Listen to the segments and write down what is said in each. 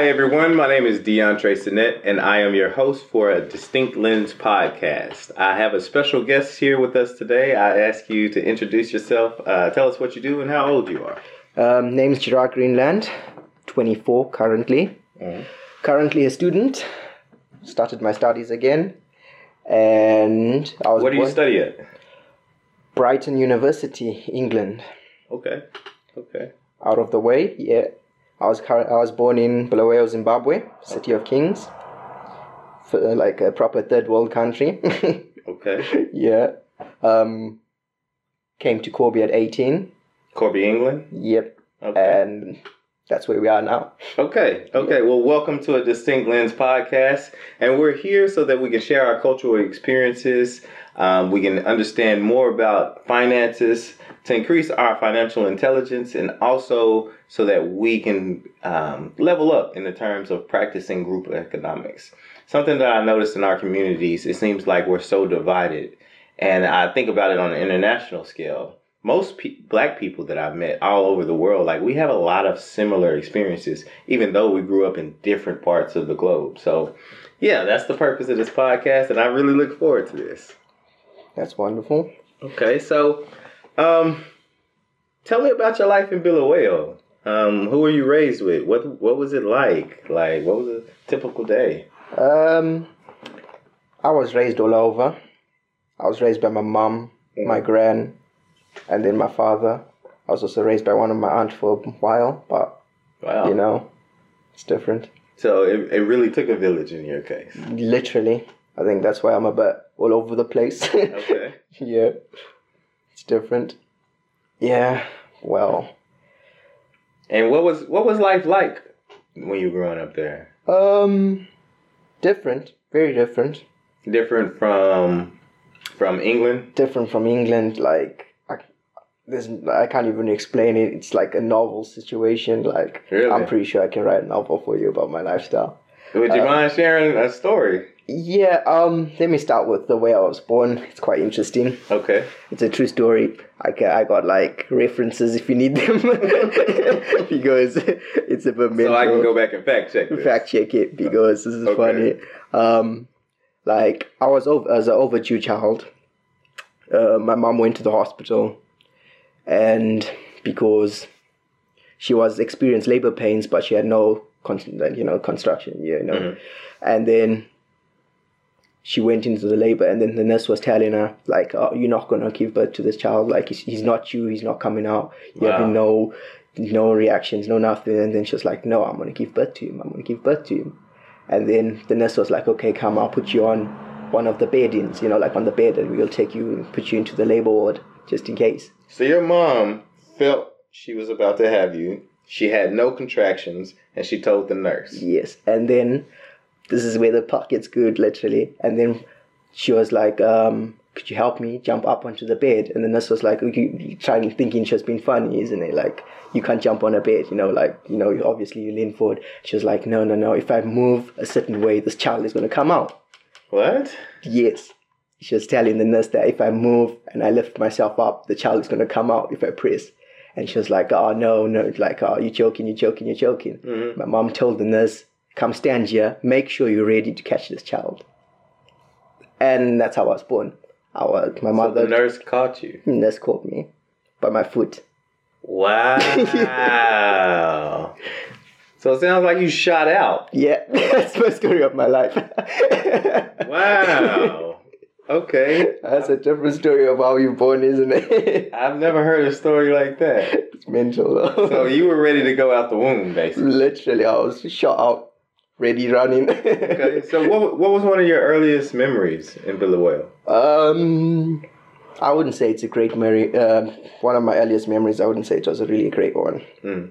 Hi, everyone. My name is DeAndre Sinet, and I am your host for a Distinct Lens podcast. I have a special guest here with us today. I ask you to introduce yourself, uh, tell us what you do, and how old you are. Um, name is Gerad Greenland, 24 currently. Mm-hmm. Currently a student. Started my studies again. And I was What do you study at? Brighton University, England. Okay. Okay. Out of the way, yeah. I was I was born in Bulawayo, Zimbabwe, City of Kings. F- uh, like a proper third world country. Okay. yeah. Um, came to Corby at 18. Corby, England? Yep. Okay. And that's where we are now. Okay, okay. Well, welcome to a Distinct Lens podcast. And we're here so that we can share our cultural experiences. Um, we can understand more about finances to increase our financial intelligence and also so that we can um, level up in the terms of practicing group economics. Something that I noticed in our communities, it seems like we're so divided. And I think about it on an international scale most pe- black people that I've met all over the world, like we have a lot of similar experiences, even though we grew up in different parts of the globe. So, yeah, that's the purpose of this podcast, and I really look forward to this. That's wonderful. Okay, so, um, tell me about your life in Bulawayo. Um, who were you raised with? What What was it like? Like, what was a typical day? Um, I was raised all over. I was raised by my mom, my gran, and then my father. I was also raised by one of my aunt for a while, but Wow. you know, it's different. so it, it really took a village in your case. Literally, I think that's why I'm a bit all over the place. Okay. yeah, it's different. Yeah, well, And what was what was life like when you were growing up there? um, different, very different. different from from England. different from England. Like I, there's, I can't even explain it. It's like a novel situation. Like Really? I'm pretty sure I can write a novel for you about my lifestyle. Would Uh, you mind sharing a story? Yeah. Um. Let me start with the way I was born. It's quite interesting. Okay. It's a true story. I got, I got like references if you need them because it's a bit So I can go back and fact check this. fact check it because this is Okay. funny. Um, like I was over, as an overdue child. Uh, my mom went to the hospital, and because she was experienced labor pains, but she had no, con- you know, construction, you know, Mhm. and then she went into the labor, and then the nurse was telling her like, "Oh, you're not gonna give birth to this child. Like, he's, he's not you. He's not coming out. You Wow. have no, no reactions, no nothing." And then she was like, "No, I'm gonna give birth to him. I'm gonna give birth to him." And then the nurse was like, "Okay, come, I'll put you on one of the beddings, you know, like on the bed, and we'll take you and put you into the labor ward just in case." So your mom felt she was about to have you. She had no contractions, and she told the nurse. Yes, and then this is where the part gets good, literally. And then she was like, um, "Could you help me jump up onto the bed?" And the nurse was like, you, you trying thinking she was being funny, isn't it? Like you can't jump on a bed, you know, like you know, obviously you lean forward. She was like, "No, no, no. If I move a certain way, this child is going to come out." What? Yes. She was telling the nurse that if I move and I lift myself up, the child is going to come out if I press. And she was like, oh, no, no. Like, oh, you're joking, you're joking, you're joking. Mhm. My mom told the nurse, come stand here, make sure you're ready to catch this child. And that's how I was born. I was, my So mother, the nurse caught you. Hmm, nurse caught me by my foot. Wow. so it sounds like you shot out. Yeah, that's my story of my life. Wow. Okay. That's a different story of how you're born, isn't it? I've never heard a story like that. it's mental though. So you were ready to go out the womb, basically. Literally, I was shot out, ready running. Okay. So what what was one of your earliest memories in Bulawayo? um, I wouldn't say it's a great memory. Um, one of my earliest memories, I wouldn't say it was a really great one. Mm.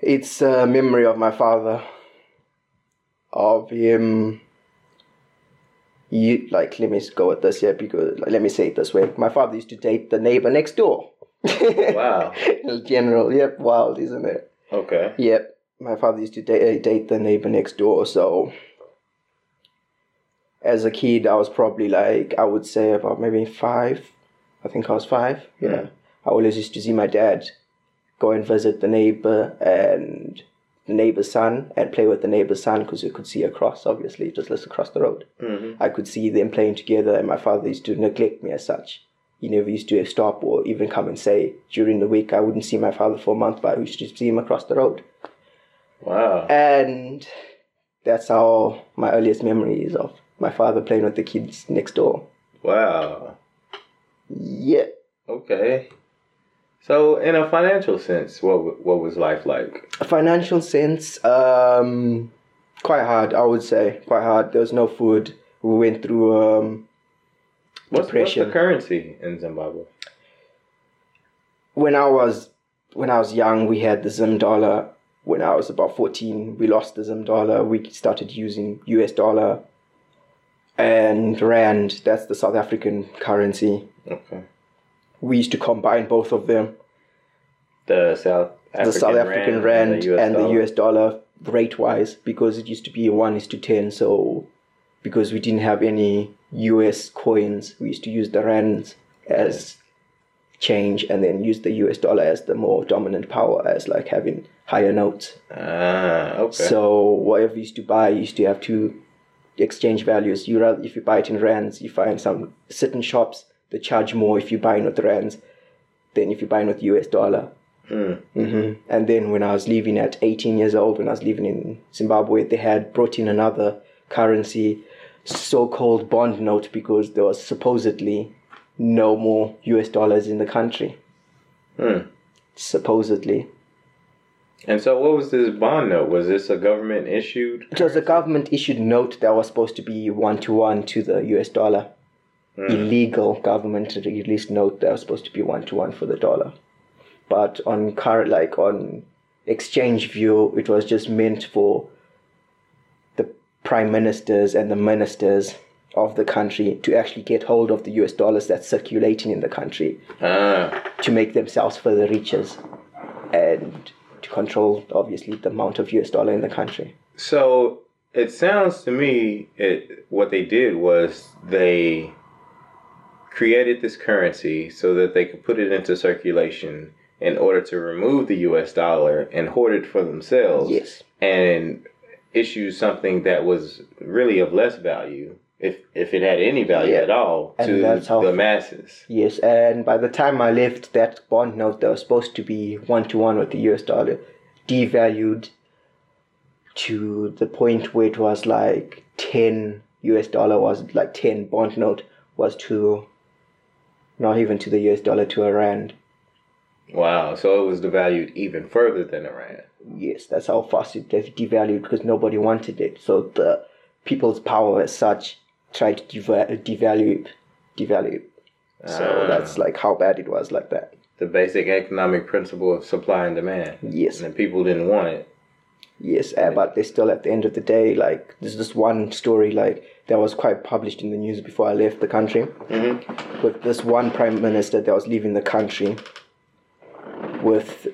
It's a memory of my father, of him. You like let me go with this here because like, let me say it this way. My father used to date the neighbor next door. Wow. General, yep, wild, isn't it? Okay. Yep. My father used to date, date the neighbor next door, so as a kid, I was probably like, I would say about maybe five. I think I was five. Yeah. I always used to see my dad go and visit the neighbor and the neighbor's son and play with the neighbor's son because you could see across, obviously, just across the road. hmm I could see them playing together, and my father used to neglect me as such. He never used to stop or even come and say during the week I wouldn't see my father for a month, but I used to see him across the road. Wow. And that's how my earliest memory is of my father playing with the kids next door. Wow. Yeah. Okay. So, in a financial sense, what what was life like? A financial sense, um, quite hard, I would say. Quite hard. There was no food. We went through um, What's, what's the currency in Zimbabwe? when I was when I was young, we had the Zim dollar. When I was about fourteen, we lost the Zim dollar. We started using US dollar and rand. That's the South African currency. Okay. We used to combine both of them, The South African the South African rand, US and the dollar. US dollar rate wise, because it used to be one is to ten. So because we didn't have any US coins, we used to use the rands as change and then use the US dollar as the more dominant power as like having higher notes. Ah, okay. So whatever you used to buy, you used to have to exchange values. You rather if you buy it in rands, you find some certain shops that charge more if you buy in with rands than if you buy in with US dollar. Hmm. hmm And then when I was leaving at 18 years old, when I was living in Zimbabwe, they had brought in another currency, so-called bond note, because there was supposedly no more US dollars in the country. Hmm. Supposedly. And so, what was this bond note? Was this a government issued? It was a government issued note that was supposed to be one to one to the US dollar. Illegal government released note that was supposed to be one to one for the dollar. But on current like on exchange view, it was just meant for the prime ministers and the ministers of the country to actually get hold of the US dollars that's circulating in the country Ah, to make themselves further riches and to control obviously the amount of US dollar in the country. so it sounds to me it what they did was they created this currency so that they could put it into circulation in order to remove the US dollar and hoard it for themselves Yes. and issue something that was really of less value if if it had any value Yeah. at all And to the masses. Yes, and by the time I left, that bond note that was supposed to be one to one with the US dollar devalued to the point where it was like 10 US dollar was like 10 bond note was to not even to the US dollar to a rand. Wow, so it was devalued even further than the rand. Yes, that's how fast it de- devalued because nobody wanted it. So the people's power as such tried to deva- devalue it. Devalue it. So Ah. that's like how bad it was like that. The basic economic principle of supply and demand. Yes. And people didn't want it. Yes, uh, but they still at the end of the day, like there's this one story like that was quite published in the news before I left the country. Mm-hmm. With this one prime minister that was leaving the country with,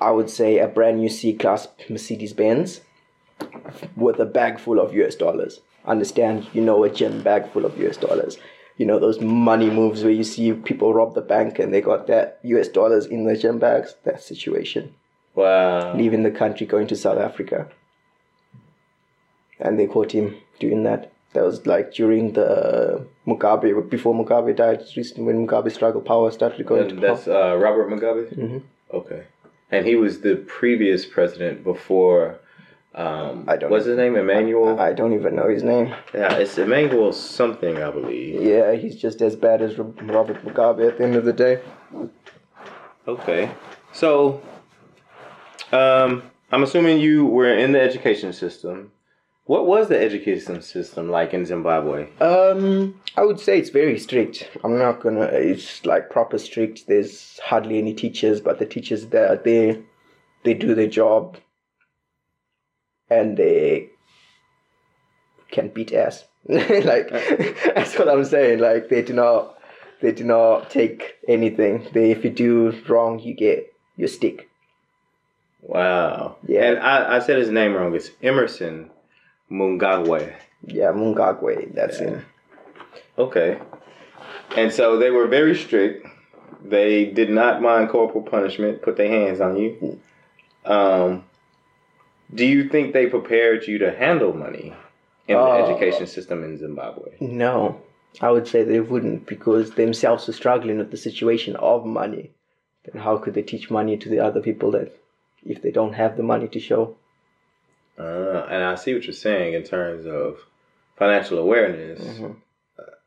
I would say, a brand new C class Mercedes Benz with a bag full of US dollars. Understand, you know, a gym bag full of US dollars. You know, those money moves where you see people rob the bank and they got that US dollars in the gym bags. That situation Wow. leaving the country, going to South Africa. And they caught him doing that. That was like during the Mugabe, before Mugabe died, recently when Mugabe struggle power started going And to that's uh, Robert Mugabe? Mhm. Okay. And he was the previous president before. Um, I don't What's his name? Emmanuel? power. I don't even know his name. yeah, it's Emmanuel something, I believe. Yeah, he's just as bad as Ro- Robert Mugabe at the end of the day. Okay. So, um, I'm assuming you were in the education system. What was the education system like in Zimbabwe? Um, I would say it's very strict. I'm not gonna. It's like proper strict. There's hardly any teachers, but the teachers that are there, they do their job, and they can beat ass. like that's what I'm saying. Like they do not, they do not take anything. They if you do wrong, you get your stick. Wow. Yeah. And I, I said his name wrong. It's Emmerson Mnangagwa. Yeah, Mnangagwa. That's him. Okay. And so they were very strict. They did not mind corporal punishment, put their hands on you. Um, Do you think they prepared you to handle money in the Uh, education system in Zimbabwe? No, I would say they wouldn't because themselves were struggling with the situation of money. Then how could they teach money to the other people that if they don't have the money to show? Uh, and I see what you're saying in terms of financial awareness, Mhm.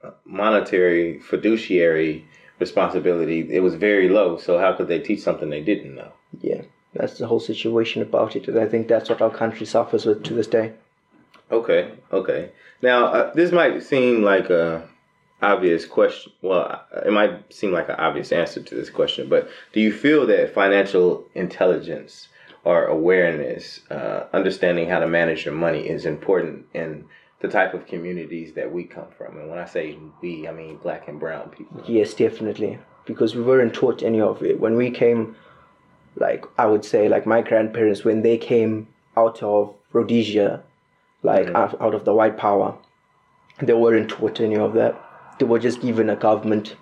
uh, monetary fiduciary responsibility. It was very low. So how could they teach something they didn't know? Yeah, that's the whole situation about it, and I think that's what our country suffers with to this day. Okay, okay. Now uh, this might seem like a obvious question. Well, uh, it might seem like an obvious answer to this question, but do you feel that financial intelligence or awareness, uh, understanding how to manage your money, is important in the type of communities that we come from? And when I say we, I mean black and brown people. Yes, definitely, because we weren't taught any of it when we came. Like I would say, like my grandparents when they came out of Rhodesia, like mm. out, out of the white power, they weren't taught any of that. They were just given a government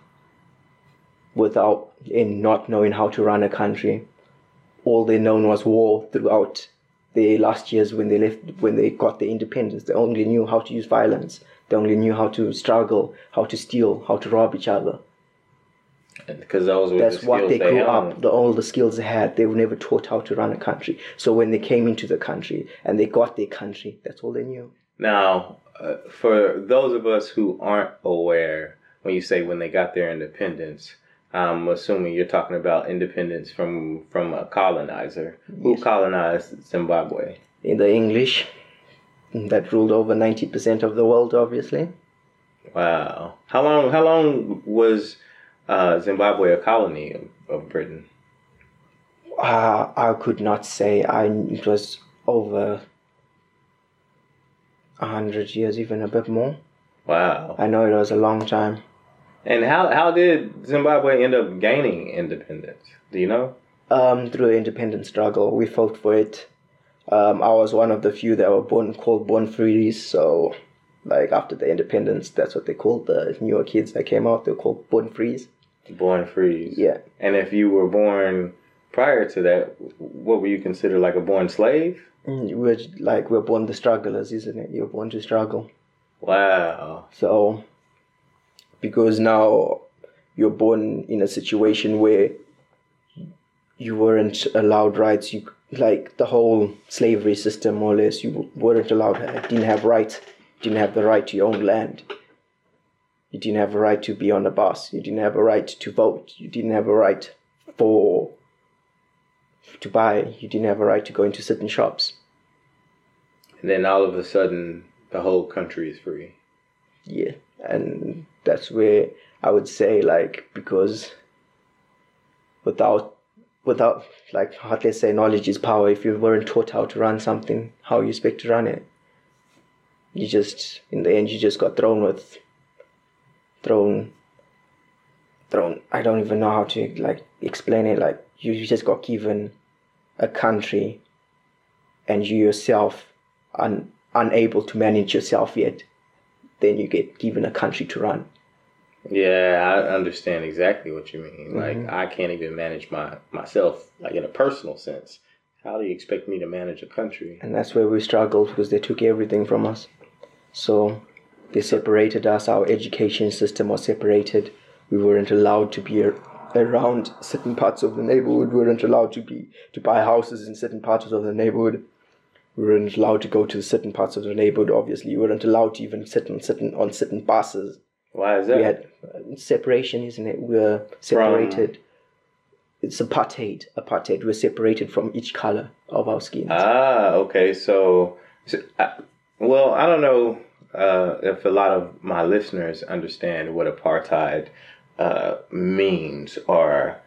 without in not knowing how to run a country. All they known was war throughout the last years when they left when they got their independence. They only knew how to use violence. They only knew how to struggle, how to steal, how to rob each other. Because those were That's the what skills they grew had. up. The, all the skills they had, they were never taught how to run a country. So when they came into the country and they got their country, that's all they knew. Now, uh, for those of us who aren't aware, when you say when they got their independence, I'm assuming you're talking about independence from from a colonizer who colonized Zimbabwe. In the English, that ruled over ninety percent of the world, obviously. Wow. How long? How long was uh, Zimbabwe a colony of, of Britain? Uh, I could not say. I it was over a hundred years, even a bit more. Wow. I know it was a long time. And how how did Zimbabwe end up gaining independence? Do you know? Um, through the independence struggle, we fought for it. Um, I was one of the few that were born called born frees. So, like after the independence, that's what they called the newer kids that came out. They were called born frees. Born free. Yeah, And if you were born prior to that, what were you considered like a born slave? Mm, we're like we're born the strugglers, isn't it? You're born to struggle. Wow. So, because now you're born in a situation where you weren't allowed rights, you like the whole slavery system, more or less, you weren't allowed, didn't have rights, didn't have the right to your own land. You didn't have a right to be on the bus. You didn't have a right to vote. You didn't have a right for to buy. You didn't have a right to go into certain shops. And then all of a sudden, the whole country is free. Yeah, and that's where I would say like because without without like how they say knowledge is power. If you weren't taught how to run something, how you expect to run it? You just in the end you just got thrown with thrown thrown. I don't even know how to like explain it. Like you, you just got given a country, and you yourself un, unable to manage yourself yet then you get given a country to run. Yeah, I understand exactly what you mean. Like mm-hmm. I can't even manage my myself, like in a personal sense. How do you expect me to manage a country? And that's where we struggled because they took everything from us. So they separated us, our education system was separated. We weren't allowed to be ar- around certain parts of the neighborhood. We weren't allowed to be to buy houses in certain parts of the neighborhood. We weren't allowed to go to certain parts of the neighborhood. Obviously, we weren't allowed to even sit on certain on certain buses. Why is that? We had uh, separation, isn't it? We were separated. From It's apartheid. Apartheid. We're separated from each color of our skin. Ah, okay. So, so I, well, I don't know uh, if a lot of my listeners understand what apartheid uh, means or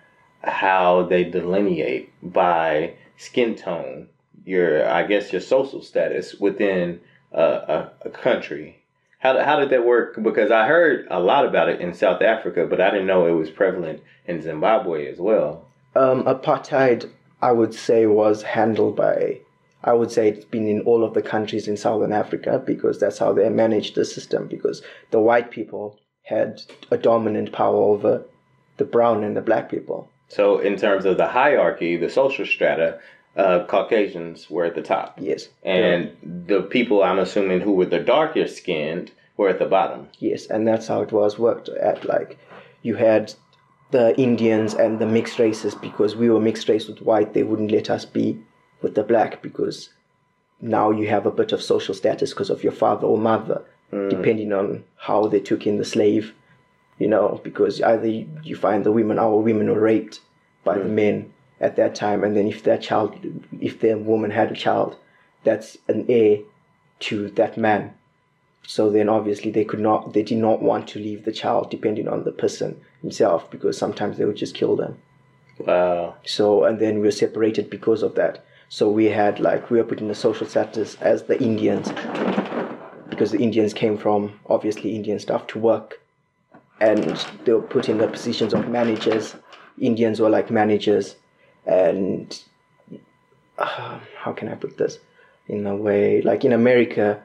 how they delineate by skin tone your, I guess, your social status within a, a country. How, how did that work? Because I heard a lot about it in South Africa, but I didn't know it was prevalent in Zimbabwe as well. um, apartheid, I would say, was handled by. I would say it's been in all of the countries in Southern Africa because that's how they managed the system. Because the white people had a dominant power over the brown and the black people. So, in terms of the hierarchy, the social strata, uh, Caucasians were at the top, Yes. and the people I'm assuming who were the darker skinned were at the bottom. Yes, and that's how it was worked at. Like, you had the Indians and the mixed races because we were mixed race with white. They wouldn't let us be with the black because now you have a bit of social status because of your father or mother, mm. depending on how they took in the slave. You know, because either you, find the women, our women were raped by the mm. men at that time, and then if that child, if their woman had a child, that's an heir to that man. So then obviously they could not, they did not want to leave the child depending on the person himself because sometimes they would just kill them. Wow. So, and then we were separated because of that. So we had like, we were put in the social status as the Indians because the Indians came from obviously Indian stuff to work and they were put in the positions of managers. Indians were like managers and uh, how can I put this in a way like in America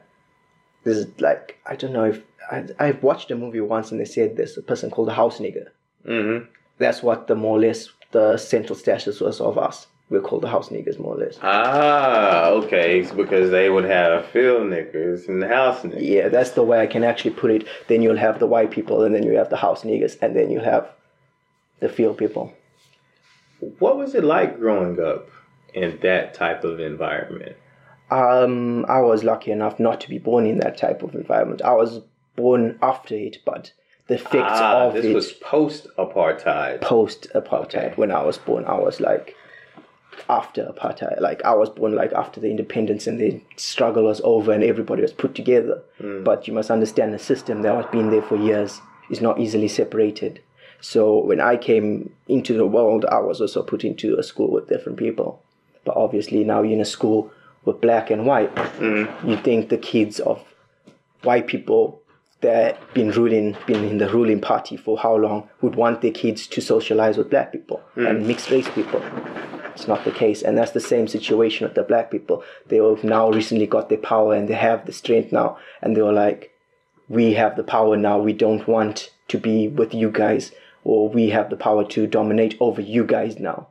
this is like I don't know if I, I've watched a movie once and they said there's a person called a house nigger. Mm-hmm. That's what the more or less the central status was of us. We're called the house niggers more or less. Ah, okay. It's because they would have field niggers and the house niggers. Yeah, that's the way I can actually put it. Then you'll have the white people, and then you have the house niggers, and then you have the field people. What was it like growing up in that type of environment? Um, I was lucky enough not to be born in that type of environment. I was born after it, but the effects Ah, of this it was post apartheid. post apartheid. Okay. When I was born, I was like after apartheid. Like I was born like after the independence and the struggle was over and everybody was put together. Mm. But you must understand the system that has been there for years is not easily separated. So when I came into the world, I was also put into a school with different people. But obviously now you're in a school with black and white. Mm. You think the kids of white people that been ruling been in the ruling party for how long would want their kids to socialize with black people hmm. and mixed race people. It's not the case and that's the same situation with the black people. They have now recently got their power and they have the strength now and they were like we have the power now. We don't want to be with you guys or we have the power to dominate over you guys now.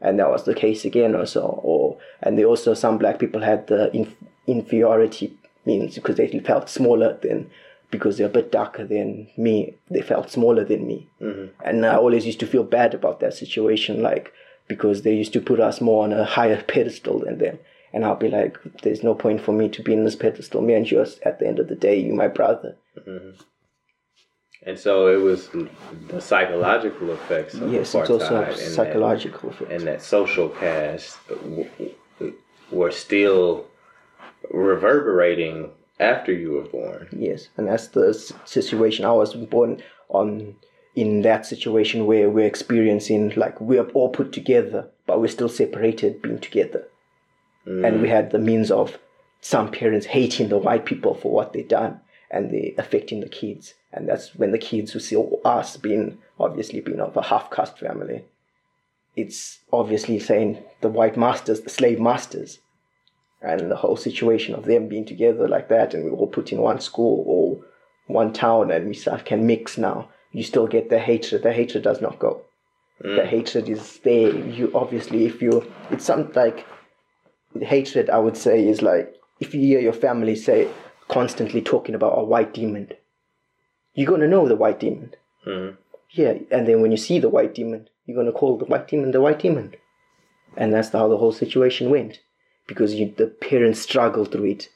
And that was the case again also or and they also some black people had the inf- inferiority means because they felt smaller than because they're a bit darker than me. They felt smaller than me. Mm-hmm. And i always used to feel bad about that situation like because they used to put us more on a higher pedestal than them. And i'll be like there's no point for me to be in this pedestal. Me and you are at the end of the day you my brother. Mm-hmm. And so it was the psychological effects of yes apartheid it's also and, psychological that, effect. and that social caste w- w- were still reverberating after you were born. Yes, and that's the situation. I was born on in that situation where we're experiencing like we're all put together, but we're still separated, being together. Mm. And we had the means of some parents hating the white people for what they done, and they affecting the kids. And that's when the kids who see us being obviously being of a half caste family. It's obviously saying the white masters, the slave masters, and the whole situation of them being together like that and we all put in one school or one town and we start can mix now you still get the hatred. The hatred does not go. The hatred is there. You obviously if you it's something like hatred i would say is like if you hear your family say constantly talking about a white demon you're going to know the white demon. Mhm. yeah and then when you see the white demon you're going to call the white demon the white demon. And that's how the whole situation went because you, the parents struggle through it.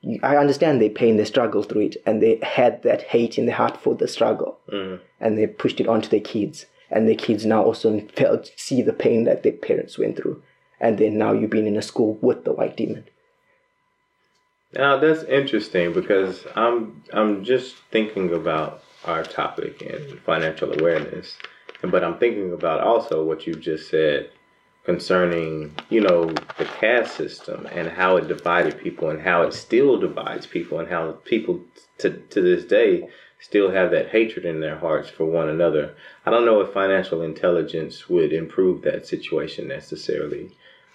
You- I understand their pain, they struggle through it, and they had that hate in their heart for the struggle, mm. and they pushed it onto their kids, and their kids now also felt see the pain that their parents went through, and then now you've been in a school with the white demon. Now that's interesting because I'm I'm just thinking about our topic and financial awareness, but I'm thinking about also what you just said concerning you know the caste system and how it divided people and how it still divides people and how people to to this day still have that hatred in their hearts for one another. I don't know if financial intelligence would improve that situation necessarily.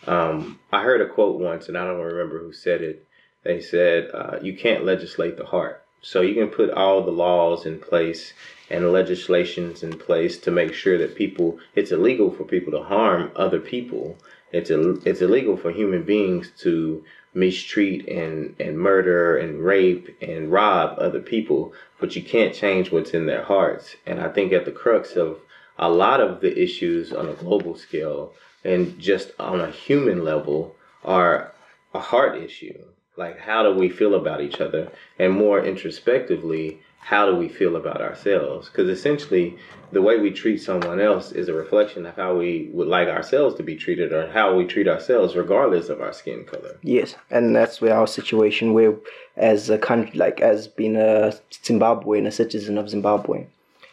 Um, I heard a quote once, and I don't remember who said it. They said, uh, "You can't legislate the heart." So you can put all the laws in place and legislations in place to make sure that people it's illegal for people to harm other people It's it's illegal for human beings to mistreat and, and murder and rape and rob other people, but you can't change what's in their hearts. And I think at the crux of a lot of the issues on a global scale and just on a human level are a heart issue. Like, how do we feel about each other? And more introspectively, how do we feel about ourselves? Because essentially, the way we treat someone else is a reflection of how we would like ourselves to be treated or how we treat ourselves, regardless of our skin color. Yes, and that's where our situation, where as a country, like as being a Zimbabwean, a citizen of Zimbabwe,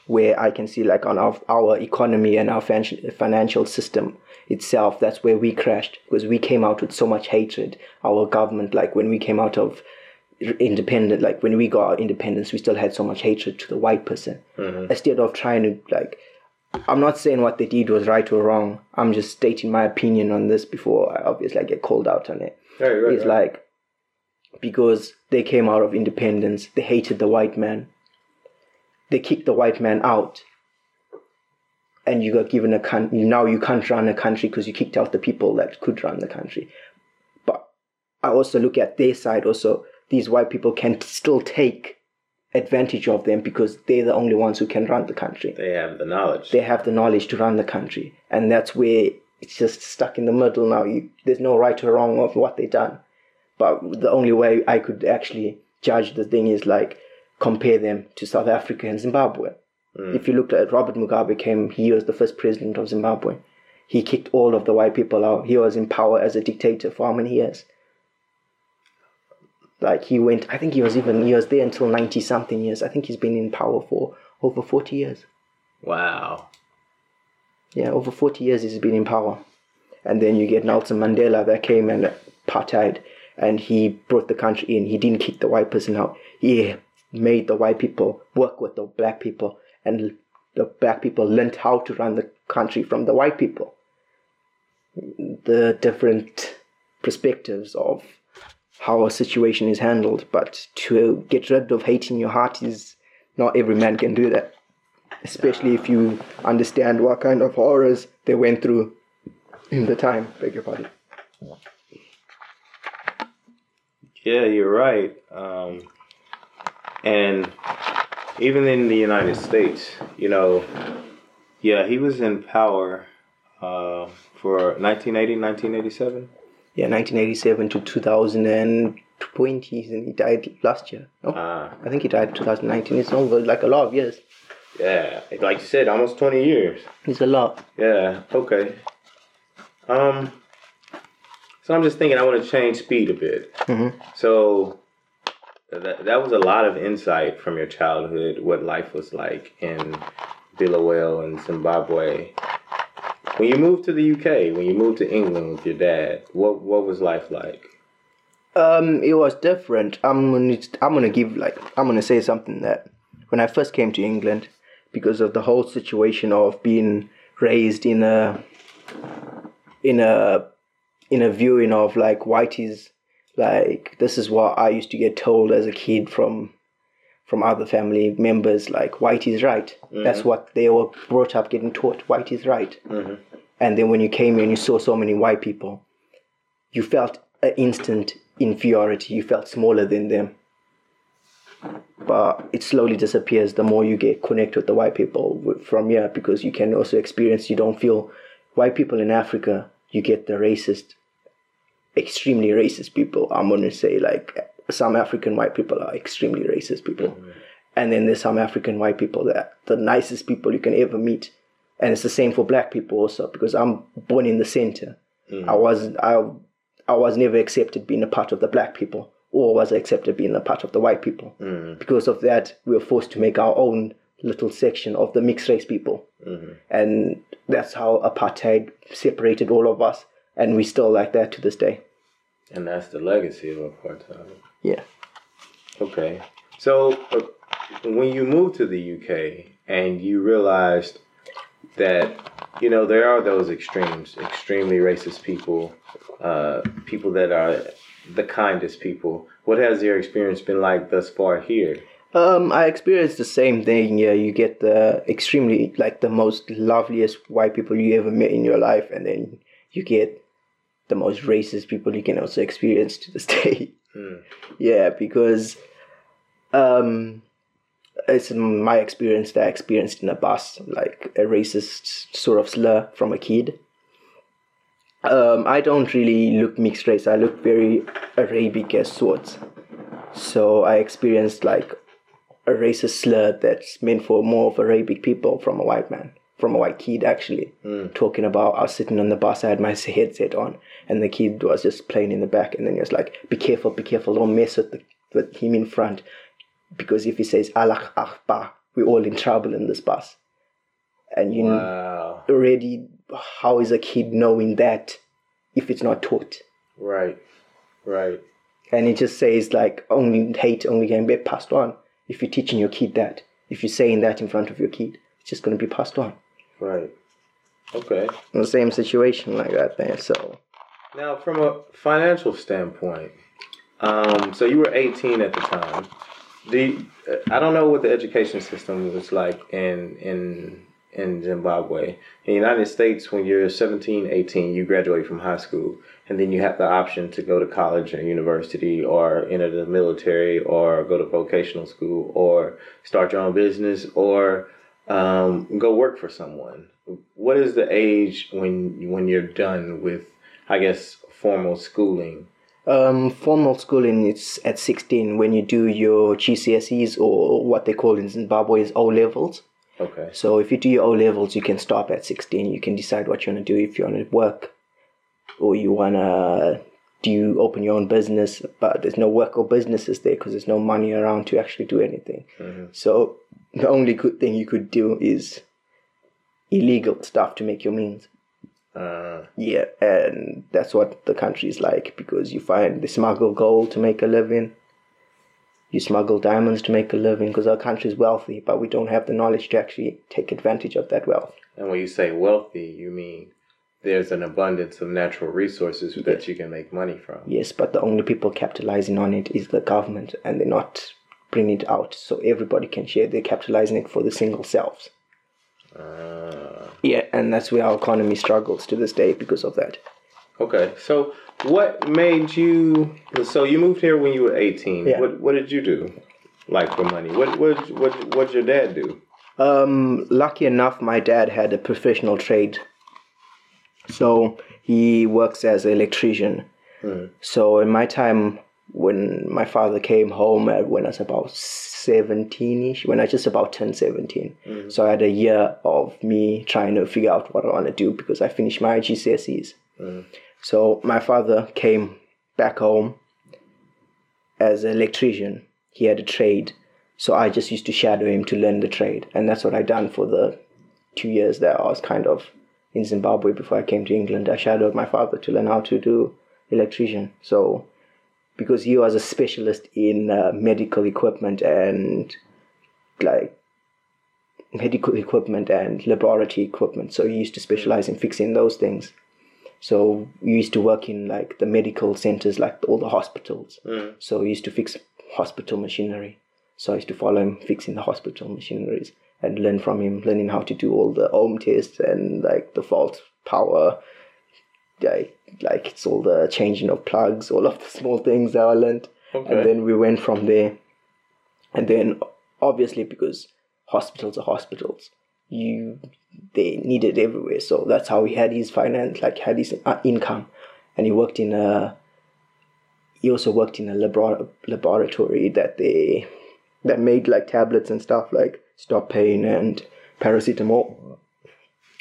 where I can see like on our, our economy and our financial system itself, that's where we crashed because we came out with so much hatred. Our government, like when we came out of independent like when we got our independence we still had so much hatred to the white person. Mm-hmm. instead of trying to like i'm not saying what they did was right or wrong. I'm just stating my opinion on this before i obviously I get called out on it. Right, right, it's right. like because they came out of independence they hated the white man. They kicked the white man out. And you got given a country now you can't run a country because you kicked out the people that could run the country. But i also look at their side also these white people can still take advantage of them because they're the only ones who can run the country. They have the knowledge. They have the knowledge to run the country. And that's where it's just stuck in the middle now. You, there's no right or wrong of what they've done. But the only way I could actually judge the thing is like compare them to South Africa and Zimbabwe. Mm. If you look at Robert Mugabe came, he was the first president of Zimbabwe. He kicked all of the white people out. He was in power as a dictator for how many years? Like he went, I think he was even he was there until ninety something years. I think he's been in power for over forty years. Wow. Yeah, over forty years he's been in power, and then you get Nelson Mandela that came and apartheid, and he brought the country in. He didn't kick the white person out. He made the white people work with the black people, and the black people learned how to run the country from the white people. The different perspectives of how a situation is handled. But to get rid of hate in your heart is not every man can do that. Especially if you understand what kind of horrors they went through in the time. Beg your pardon. Yeah, you're right. Um, and even in the United States, you know, yeah, he was in power uh, for 1980, 1987 yeah, 1987 to 2020, and he died last year. No, ah. I think he died 2019. It's over like a lot of years. Yeah, like you said, almost 20 years. It's a lot. Yeah. Okay. Um. So I'm just thinking I want to change speed a bit. Mm-hmm. So that that was a lot of insight from your childhood, what life was like in Bulawayo and Zimbabwe. When you moved to the UK, when you moved to England with your dad, what what was life like? Um, it was different. I'm gonna I'm gonna give like I'm gonna say something that when I first came to England, because of the whole situation of being raised in a in a in a viewing of like whitey's like this is what I used to get told as a kid from from other family members like white is right. Mm-hmm. That's what they were brought up getting taught. White is right. Mm-hmm. And then when you came here and you saw so many white people, you felt an instant inferiority. You felt smaller than them. But it slowly disappears the more you get connected with the white people from here because you can also experience, you don't feel white people in Africa, you get the racist, extremely racist people. I'm going to say, like, some African white people are extremely racist people. Mm-hmm. And then there's some African white people that the nicest people you can ever meet and it's the same for black people also because I'm born in the center. Mm. I was I I was never accepted being a part of the black people or was accepted being a part of the white people. Mm. Because of that, we were forced to make our own little section of the mixed race people, mm-hmm. and that's how apartheid separated all of us, and we still like that to this day. And that's the legacy of apartheid. Yeah. Okay. So uh, when you moved to the UK and you realized that you know there are those extremes, extremely racist people, uh, people that are the kindest people. What has your experience been like thus far here? Um, I experienced the same thing. Yeah, you get the extremely like the most loveliest white people you ever met in your life, and then you get the most racist people you can also experience to this day. Mm. Yeah, because um, it's my experience that I experienced in a bus, like a racist sort of slur from a kid. Um, I don't really look mixed race. I look very Arabic as sorts. So I experienced like a racist slur that's meant for more of Arabic people from a white man, from a white kid actually. Talking about I was sitting on the bus, I had my headset on, and the kid was just playing in the back, and then he was like, "Be careful, be careful, don't mess with the, with him in front, because if he says Allah Akbar, we're all in trouble in this bus." And you Wow. already, how is a kid knowing that if it's not taught? Right. Right. And it just says like only hate only can be passed on if you're teaching your kid that. If you're saying that in front of your kid, it's just going to be passed on. Right. Okay. The same situation like that there. So Now, from a financial standpoint, um, so you were 18 at the time. Do you, I don't know what the education system was like in in in Zimbabwe. In the United States, when you're 17, 18, you graduate from high school, and then you have the option to go to college or university, or enter the military, or go to vocational school, or start your own business, or um, go work for someone. What is the age when when you're done with, I guess, formal schooling? Um, formal schooling it's at 16 when you do your GCSEs or what they call in Zimbabwe is O levels. Okay. So if you do your O levels, you can stop at 16. You can decide what you want to do if you want to work or you want to do you open your own business, but there's no work or businesses there because there's no money around to actually do anything. So the only good thing you could do is illegal stuff to make your means. Uh, Yeah, and that's what the country is like because you find they smuggle gold to make a living. You smuggle diamonds to make a living because our country is wealthy, but we don't have the knowledge to actually take advantage of that wealth. and when you say wealthy, you mean there's an abundance of natural resources that you can make money from. Yes, but the only people capitalizing on it is the government, and they're not bringing it out so everybody can share. They're capitalizing it for the single selves. Uh, Yeah, and that's where our economy struggles to this day because of that. okay. So, what made you? So you moved here when you were 18. Yeah. What What did you do? Like for money? What What What What did your dad do? Um, lucky enough, my dad had a professional trade. So he works as an electrician. So in my time, when my father came home uh, when I was about 17ish, when I just about turned 17. So I had a year of me trying to figure out what I want to do because I finished my GCSEs. So my father came back home as an electrician. He had a trade. So I just used to shadow him to learn the trade. And that's what I done for the two years that I was kind of in Zimbabwe before I came to England. I shadowed my father to learn how to do electrician. So because he was a specialist in uh, medical equipment and like medical equipment and laboratory equipment. So he used to specialize in fixing those things. So we used to work in like the medical centers, like all the hospitals. So he used to fix hospital machinery. So I used to follow him fixing the hospital machineries and learn from him, learning how to do all the ohm tests and like the fault power. Like, like it's all the changing of plugs, all of the small things that I learned. Okay. And then we went from there. And then obviously because hospitals are hospitals, you they need it everywhere. So that's how he had his finance, like had his uh, income, and he worked in a. He also worked in a labor- laboratory that they that made like tablets and stuff like stop pain and paracetamol.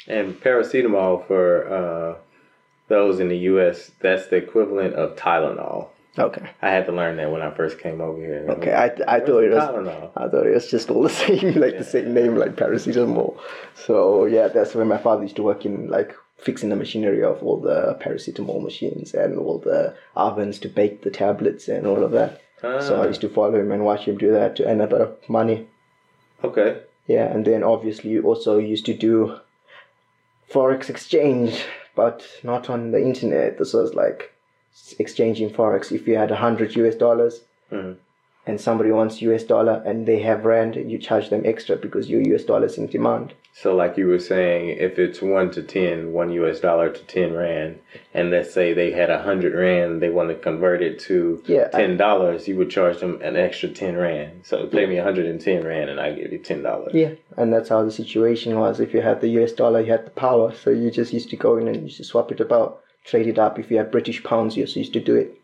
And paracetamol for uh, those in the U.S. That's the equivalent of Tylenol. Okay. I had to learn that when I first came over here. Okay, I, I thought it was Tylenol. I thought it was just all the same, like the same name, like paracetamol. So yeah, that's where my father used to work in, like fixing the machinery of all the paracetamol machines and all the ovens to bake the tablets and all of that. Ah. So I Ah. used to follow him and watch him do that to earn a bit of money. Okay. Yeah, and then obviously you also used to do forex exchange, but not on the internet. This was like exchanging forex. If you had a hundred US dollars, Mhm. and somebody wants US dollar and they have rand, you charge them extra because your US dollar is in demand. So, like you were saying, if it's one to ten, one US dollar to 10 Rand, and let's say they had a 100 Rand, they want to convert it to Yeah, $10, you would charge them an extra 10 Rand. So, pay me a 110 Rand and I give you $10. Yeah, and that's how the situation was. If you had the US dollar, you had the power, so you just used to go in and you used to swap it about, trade it up. If you had British pounds, you used to do it.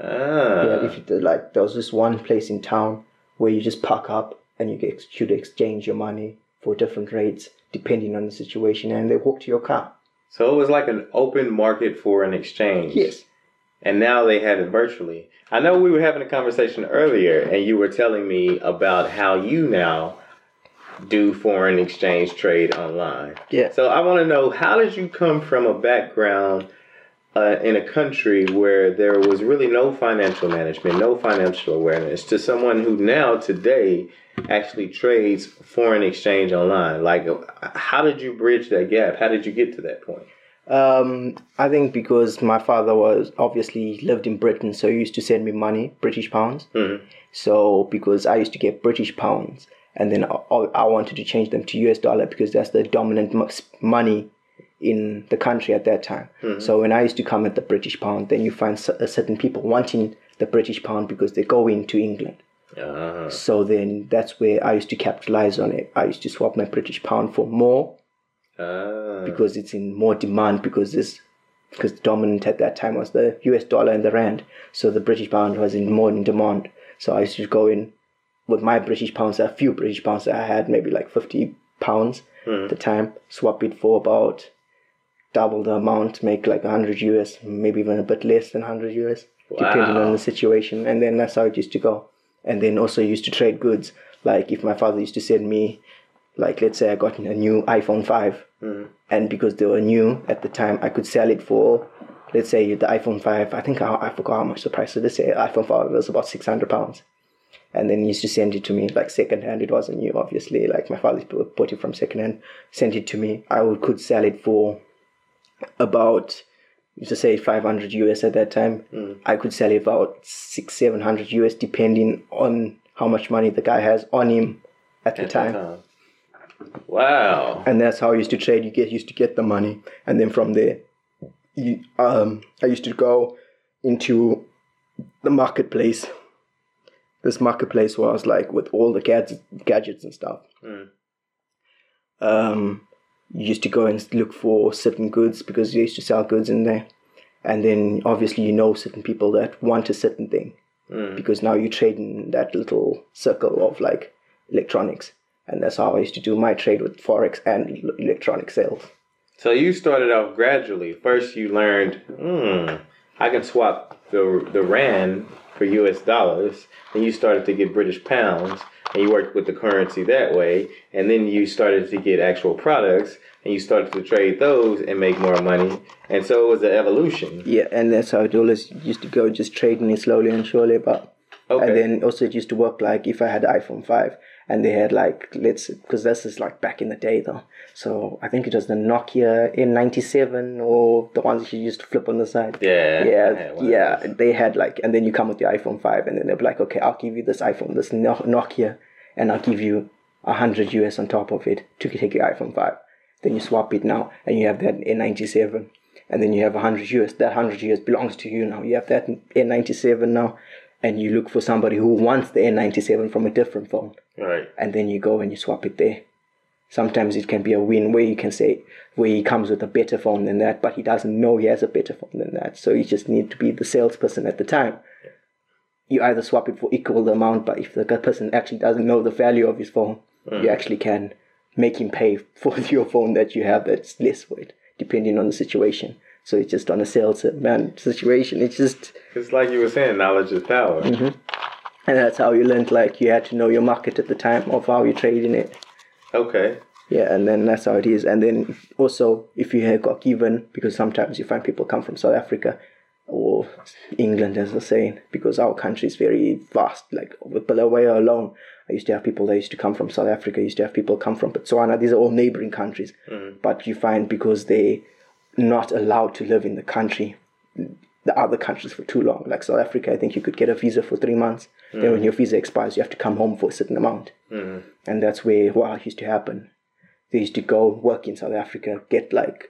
Ah. Yeah, if you did, like there was this one place in town where you just park up and you get should exchange your money for different rates depending on the situation, and they walk to your car. so, it was like an open market for an exchange. Yes. And now they have it virtually. I know we were having a conversation earlier, and you were telling me about how you now do foreign exchange trade online. Yeah. So I want to know how did you come from a background uh, in a country where there was really no financial management, no financial awareness, to someone who now today actually trades foreign exchange online? Like, how did you bridge that gap? How did you get to that point? Um, I think because my father was obviously lived in Britain, so he used to send me money, British pounds. Mhm. So because I used to get British pounds, and then I, I wanted to change them to US dollar because that's the dominant money in the country at that time. So when I used to come at the British pound, then you find certain people wanting the British pound because they go into England. Uh-huh. So then that's where I used to capitalize on it. I used to swap my British pound for more Ah. because it's in more demand because this because the dominant at that time was the US dollar and the rand. So the British pound was in more in demand. So I used to go in with my British pounds, a few British pounds that I had, maybe like fifty pounds at the time, swap it for about double the amount, make like hundred US, maybe even a bit less than hundred US, depending on the situation. And then that's how it used to go. And then also used to trade goods. Like if my father used to send me like let's say I got a new iPhone 5 mm-hmm. and because they were new at the time I could sell it for let's say the iPhone 5 I think I, I forgot how much the price of this uh, iPhone 5 was about 600 pounds. And then he used to send it to me like second hand it wasn't new obviously. Like my father bought it from second hand sent it to me. I would could sell it for about used to say 500 US at that time I could sell it about six 700 US depending on how much money the guy has on him at the At the time time. Wow. and that's how I used to trade. You get used to get the money, and then from there, you, um, I used to go into the marketplace. This marketplace was like with all the gadgets, gadgets and stuff. Mm. Um, you used to go and look for certain goods because they used to sell goods in there, and then obviously you know certain people that want a certain thing Mm. because now you trade in that little circle of like electronics, and that's how I used to do my trade with forex and electronic sales. So you started off gradually. First, you learned, hmm, I can swap the the rand for U.S. dollars. Then you started to get British pounds, and you worked with the currency that way. And then you started to get actual products, and you started to trade those and make more money. And so it was an evolution. Yeah, and that's how it always used to go, just trading it slowly and surely. But Okay. and then also it used to work like if I had iPhone five and they had like let's because this is like back in the day though. So I think it was the Nokia N97 or the ones you used to flip on the side. Yeah, yeah, of yeah. They had like, and then you come with the iPhone five, and then they're like, okay, I'll give you this iPhone, this Nokia, and I'll give you a hundred US on top of it to take your iPhone five. Then you swap it now, and you have that N97, and then you have a hundred US. That hundred US belongs to you now. You have that N97 now, and you look for somebody who wants the N97 from a different phone Right. and then you go and you swap it there. Sometimes it can be a win where you can say where he comes with a better phone than that, but he doesn't know he has a better phone than that. So you just need to be the salesperson at the time. You either swap it for equal amount, but if the person actually doesn't know the value of his phone, hmm. you actually can make him pay for your phone that you have that's less for it, depending on the situation. So it's just on a salesman situation. It's just It's like you were saying, knowledge is power. Mhm. and that's how you learned like you had to know your market at the time of how you trade in it. Okay. Yeah, and then that's how it is. And then also, if you have got given, because sometimes you find people come from South Africa or England, as I was saying, because our country is very vast. Like with Bulawayo alone, I used to have people that used to come from South Africa. I used to have people come from Botswana. These are all neighboring countries. But you find because they not allowed to live in the country, the other countries for too long. Like South Africa, I think you could get a visa for three months. Then when mm. your visa expires, you have to come home for a certain amount. Mm. And that's where what used to happen. They used to go work in South Africa, get like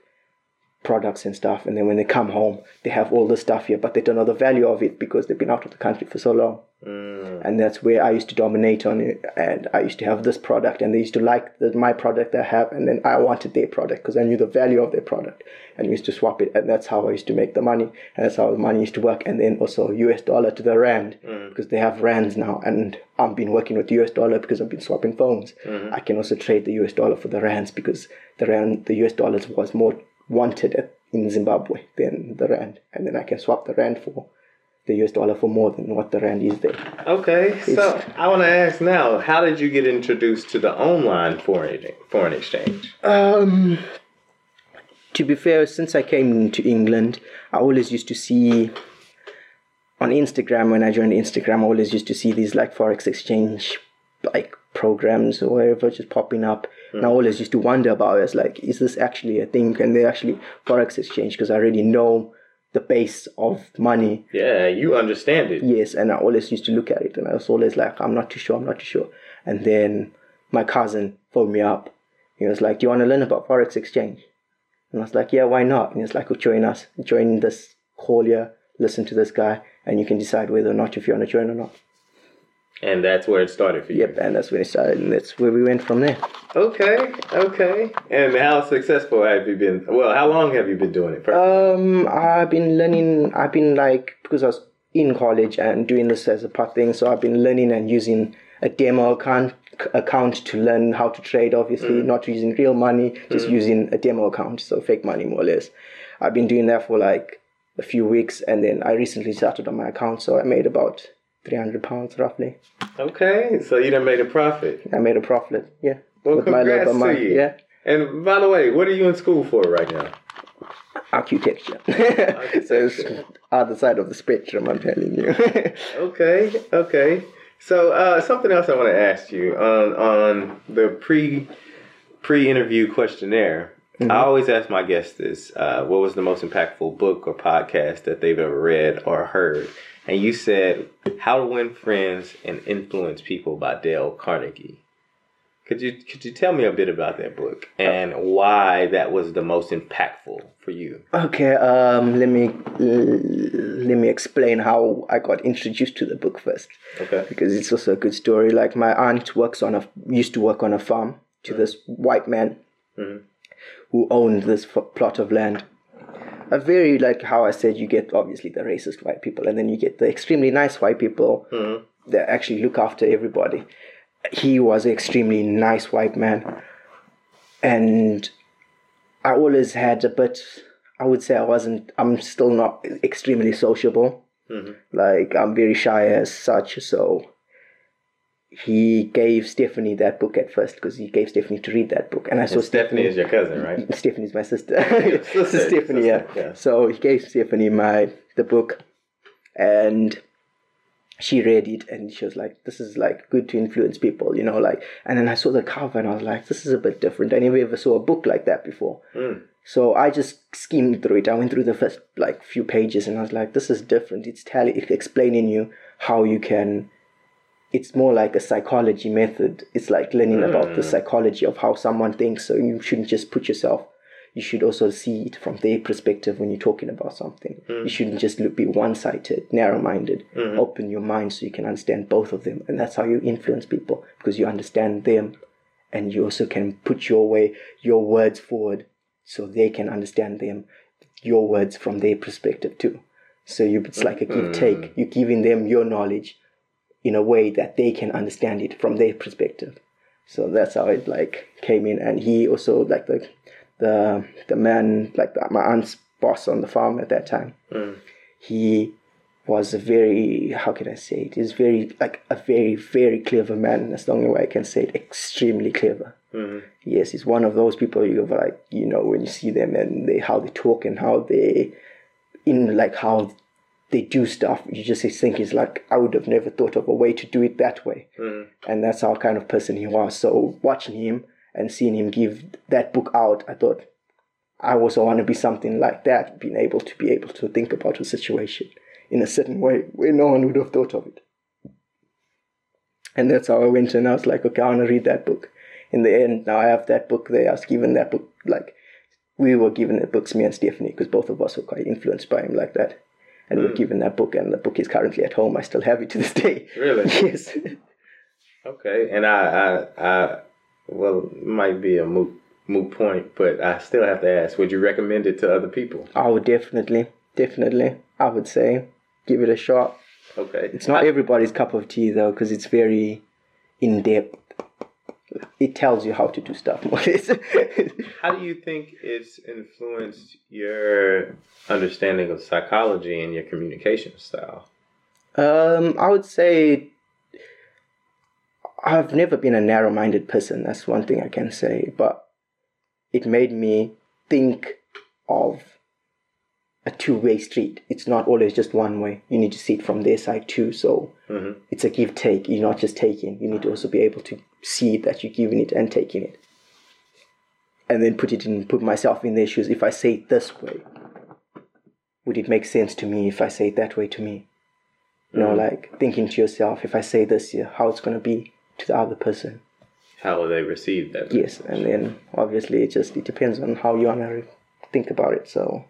products and stuff, and then when they come home, they have all the stuff here, but they don't know the value of it because they've been out of the country for so long. Mm. And that's where I used to dominate on it, and I used to have this product, and they used to like the, my product I have, and then I wanted their product because I knew the value of their product, and used to swap it, and that's how I used to make the money, and that's how the money used to work, and then also US dollar to the rand mm. because they have rands now, and I've been working with US dollar because I've been swapping phones. Mm-hmm. I can also trade the US dollar for the rands because the rand, the US dollars was more wanted at, in Zimbabwe than the rand, and then I can swap the rand for the US dollar for more than what the rand is there. Okay, so I want to ask now, how did you get introduced to the online foreign foreign exchange? Um, to be fair, since I came to England, I always used to see on Instagram when I joined Instagram, I always used to see these like forex exchange like programs or whatever just popping up, and I always used to wonder about it. It's like, is this actually a thing? Can they actually forex exchange? Because I already know the base of money. Yeah, you understand it. Yes, and I always used to look at it, and I was always like, I'm not too sure, I'm not too sure. And then my cousin phoned me up. He was like, Do you want to learn about forex exchange? And I was like, Yeah, why not? And he was like, oh, Join us, join this call here, listen to this guy, and you can decide whether or not if you want to join or not. And that's where it started for you. Yep, and that's when it started, and that's where we went from there. Okay, okay. And how successful have you been? Well, how long have you been doing it? First? Um, I've been learning. I've been like because I was in college and doing this as a part thing, so I've been learning and using a demo account account to learn how to trade. Obviously, not using real money, just using a demo account, so fake money more or less. I've been doing that for like a few weeks, and then I recently started on my account, so I made about three hundred pounds roughly. okay, so you done made a profit. I made a profit, yeah. Well, with my congrats to money, you. yeah. And by the way, what are you in school for right now? Architecture. so it's other side of the spectrum, I'm telling you. Okay, okay. So uh, something else I want to ask you on on the pre pre interview questionnaire. I always ask my guests this: uh, What was the most impactful book or podcast that they've ever read or heard? And you said "How to Win Friends and Influence People" by Dale Carnegie. Could you could you tell me a bit about that book and why that was the most impactful for you? Okay, um, let me let me explain how I got introduced to the book first, Okay. because it's also a good story. Like my aunt works on a used to work on a farm to this white man who owned this f- plot of land. A very like how I said, you get obviously the racist white people, and then you get the extremely nice white people mm-hmm. that actually look after everybody. He was an extremely nice white man, and I always had a bit. I would say I wasn't. I'm still not extremely sociable. Mm-hmm. Like I'm very shy as such. So he gave Stephanie that book at first because he gave Stephanie to read that book, and I saw Stephanie is your cousin, right? Stephanie is my sister. sister, so Stephanie, sister, yeah. yeah. So he gave Stephanie my the book, and she read it, and she was like, "This is like good to influence people," you know, like. And then I saw the cover, and I was like, "This is a bit different. I never ever saw a book like that before." Hmm. So I just skimmed through it. I went through the first like few pages, and I was like, "This is different. It's telling, it's explaining you how you can." It's more like a psychology method. It's like learning about the hmm. psychology of how someone thinks. So you shouldn't just put yourself. You should also see it from their perspective when you're talking about something. Hmm. You shouldn't just look, be one-sided, narrow-minded. Hmm. Open your mind so you can understand both of them, and that's how you influence people because you understand them, and you also can put your way, your words forward so they can understand them, your words from their perspective too. So you, it's like a give take. You're giving them your knowledge in a way that they can understand it from their perspective. So that's how it like came in. And he also like the the the man like the, my aunt's boss on the farm at that time. Mm. He was a very how can I say it? He's very like a very very clever man. That's the only way I can say it. Extremely clever. Mm-hmm. Yes, he's one of those people you like you know when you see them and they how they talk and how they in like how they do stuff. You just think he's like I would have never thought of a way to do it that way, mm. and that's how kind of person he was. So watching him and seeing him give that book out, I thought I also want to be something like that, being able to be able to think about a situation in a certain way where no one would have thought of it. And that's how I went and I was like, okay, I want to read that book. In the end, now I have that book there. I was given that book, like, we were given the books, me and Stephanie, because both of us were quite influenced by him like that. And we were hmm. given that book, and the book is currently at home. I still have it to this day. Really? yes. Okay, and I, I, I, well, it might be a moot, moot point, but I still have to ask: Would you recommend it to other people? I would definitely, definitely, I would say, give it a shot. Okay, It's not everybody's cup of tea though, because it's very in depth. It tells you how to do stuff more. or less. How do you think it's influenced your understanding of psychology and your communication style? um, I would say I've never been a narrow-minded person. That's one thing I can say, but it made me think of a two-way street. It's not always just one way. You need to see it from their side too. So Mhm. it's a give take. You're not just taking. You need to also be able to see that you're giving it and taking it. And then put it in put myself in their shoes. If I say it this way, would it make sense to me if I say it that way to me? You know, mm. like thinking to yourself, if I say this how it's gonna be to the other person. How will they receive that? Yes, and then obviously it just it depends on how you wanna think about it. So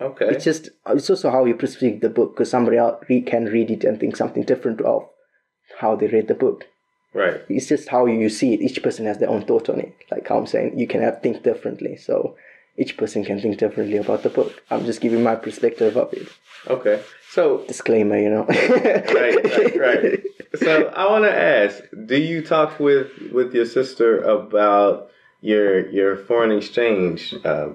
Okay. it's just it's also how you perceive the book because somebody else re- can read it and think something different of how they read the book. Right. It's just how you see it. Each person has their own thought on it. Like how I'm saying, you can have think differently. So each person can think differently about the book. I'm just giving my perspective of it. Okay. So Disclaimer, you know. right, right, right. So I want to ask: Do you talk with with your sister about your your foreign exchange uh,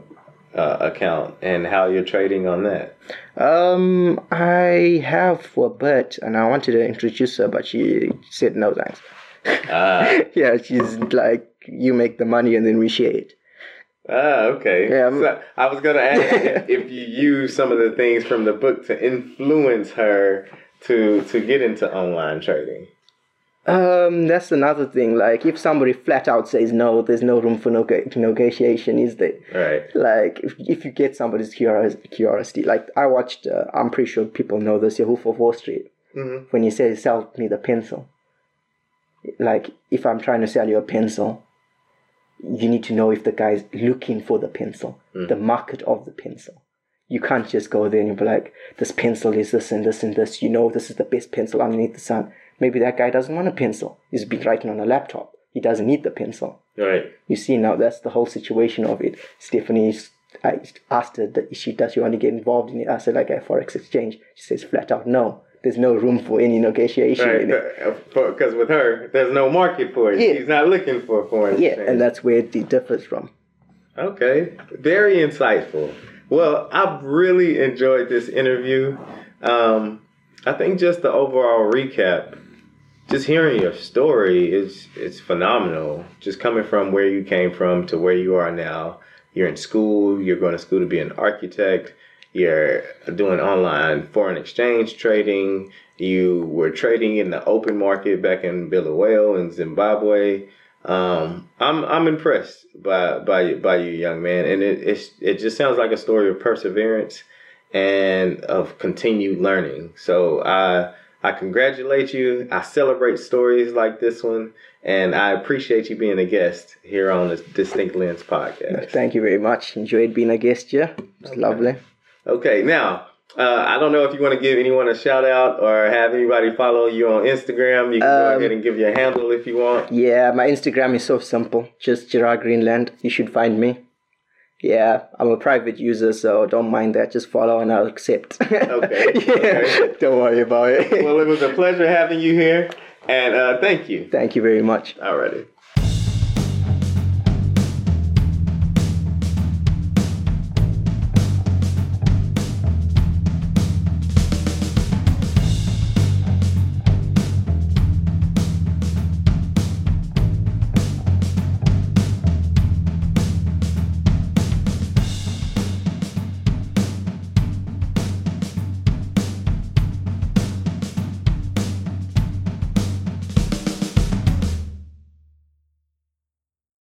uh, account and how you're trading on that? Um, I have for a bit, and I wanted to introduce her, but she said no thanks. Ah, yeah, she's like, you make the money and then we share it. ah, okay. Yeah, So I was gonna ask if, if you use some of the things from the book to influence her to to get into online trading. Um, that's another thing. Like, if somebody flat out says no, there's no room for no negotiation, is there? Right. Like, if, if you get somebody's curiosity, like I watched, uh, I'm pretty sure people know this, Wolf of Wall Street. hmm When he says, sell me the pencil. Like, if I'm trying to sell you a pencil, you need to know if the guy's looking for the pencil, the mm. market of the pencil. You can't just go there and be like, this pencil is this and this and this. You know, this is the best pencil underneath the sun. Maybe that guy doesn't want a pencil. He's been writing on a laptop. He doesn't need the pencil. Right. You see, now that's the whole situation of it. Stephanie, I asked her that she does she want to get involved in it. I said like a forex exchange. She says flat out no. There's no room for any negotiation Right. Because with her, there's no market for it. Yeah. She's not looking for foreign Yeah, exchange. and that's where it differs from. Okay, very insightful. Well, I've really enjoyed this interview. Um, I think just the overall recap, just hearing your story is it's phenomenal. Just coming from where you came from to where you are now. You're in school. You're going to school to be an architect. You're doing online foreign exchange trading. You were trading in the open market back in Bulawayo in Zimbabwe. Um, I'm I'm impressed by by by you, young man, and it it's, it just sounds like a story of perseverance and of continued learning. So I I congratulate you. I celebrate stories like this one, and I appreciate you being a guest here on the Distinct Lens podcast. Thank you very much. Enjoyed being a guest here. It's lovely. Okay, now uh, I don't know if you want to give anyone a shout out or have anybody follow you on Instagram. You can go Um, ahead and give your handle if you want. Yeah, my Instagram is so simple. Just Gerad Greenland. You should find me. Yeah, I'm a private user, so don't mind that. Just follow and I'll accept. Okay, yeah, okay. don't worry about it. Well, it was a pleasure having you here, and uh, thank you. Thank you very much. Alrighty.